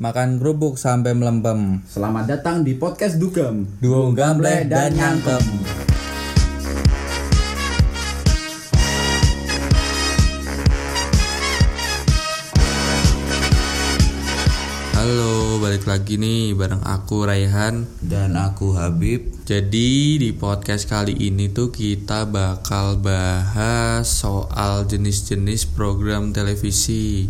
Makan kerupuk sampai melempem. Selamat datang di podcast Dugem. Duo gamble dan nyantem. Halo, balik lagi nih bareng aku Raihan. Dan aku Habib. Jadi di podcast kali ini tuh kita bakal bahas soal jenis-jenis program televisi.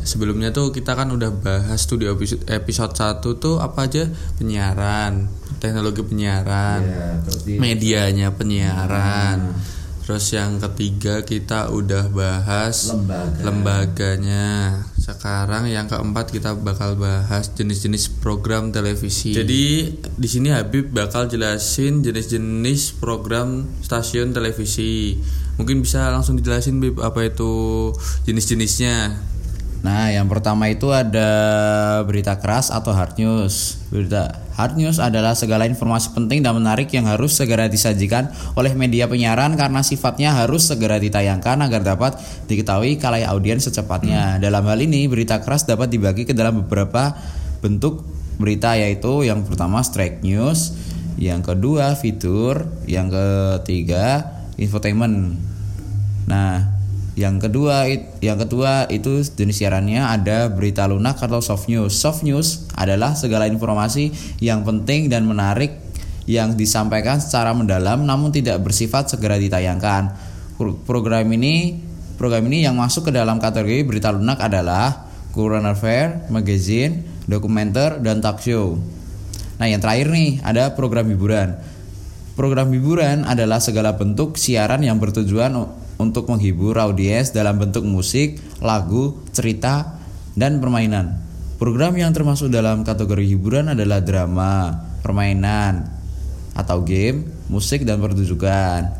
Sebelumnya tuh kita kan udah bahas tuh di episode episode 1 tuh apa aja penyiaran, teknologi penyiaran, Ya, terus di- medianya penyiaran. Terus yang ketiga kita udah bahas Lembaga. lembaganya. Sekarang yang keempat kita bakal bahas jenis-jenis program televisi. Jadi di sini Habib bakal jelasin jenis-jenis program stasiun televisi. Mungkin bisa langsung dijelasin Bib apa itu jenis-jenisnya. Nah, yang pertama itu ada berita keras atau hard news. Berita hard news adalah segala informasi penting dan menarik yang harus segera disajikan oleh media penyiaran karena sifatnya harus segera ditayangkan agar dapat diketahui kalayak audiens secepatnya. Dalam hal ini, berita keras dapat dibagi ke dalam beberapa bentuk berita yaitu yang pertama strike news, yang kedua fitur, yang ketiga infotainment. Nah, yang kedua yang kedua itu jenis siarannya ada berita lunak atau soft news. Soft news adalah segala informasi yang penting dan menarik yang disampaikan secara mendalam namun tidak bersifat segera ditayangkan. Pro- Program ini program ini yang masuk ke dalam kategori berita lunak adalah current affair, magazine, dokumenter, dan talk show. Nah, yang terakhir nih ada program hiburan. Program hiburan adalah segala bentuk siaran yang bertujuan untuk menghibur audiens dalam bentuk musik, lagu, cerita, dan permainan. Program yang termasuk dalam kategori hiburan adalah drama, permainan, atau game, musik, dan pertunjukan.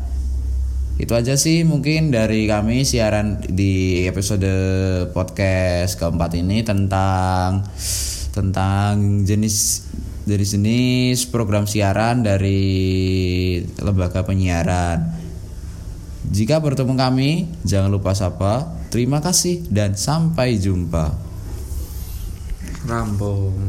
Itu aja sih mungkin dari kami siaran di episode podcast keempat ini tentang tentang jenis dari jenis program siaran dari lembaga penyiaran. Jika bertemu kami, jangan lupa sapa. Terima kasih dan sampai jumpa. Rambung.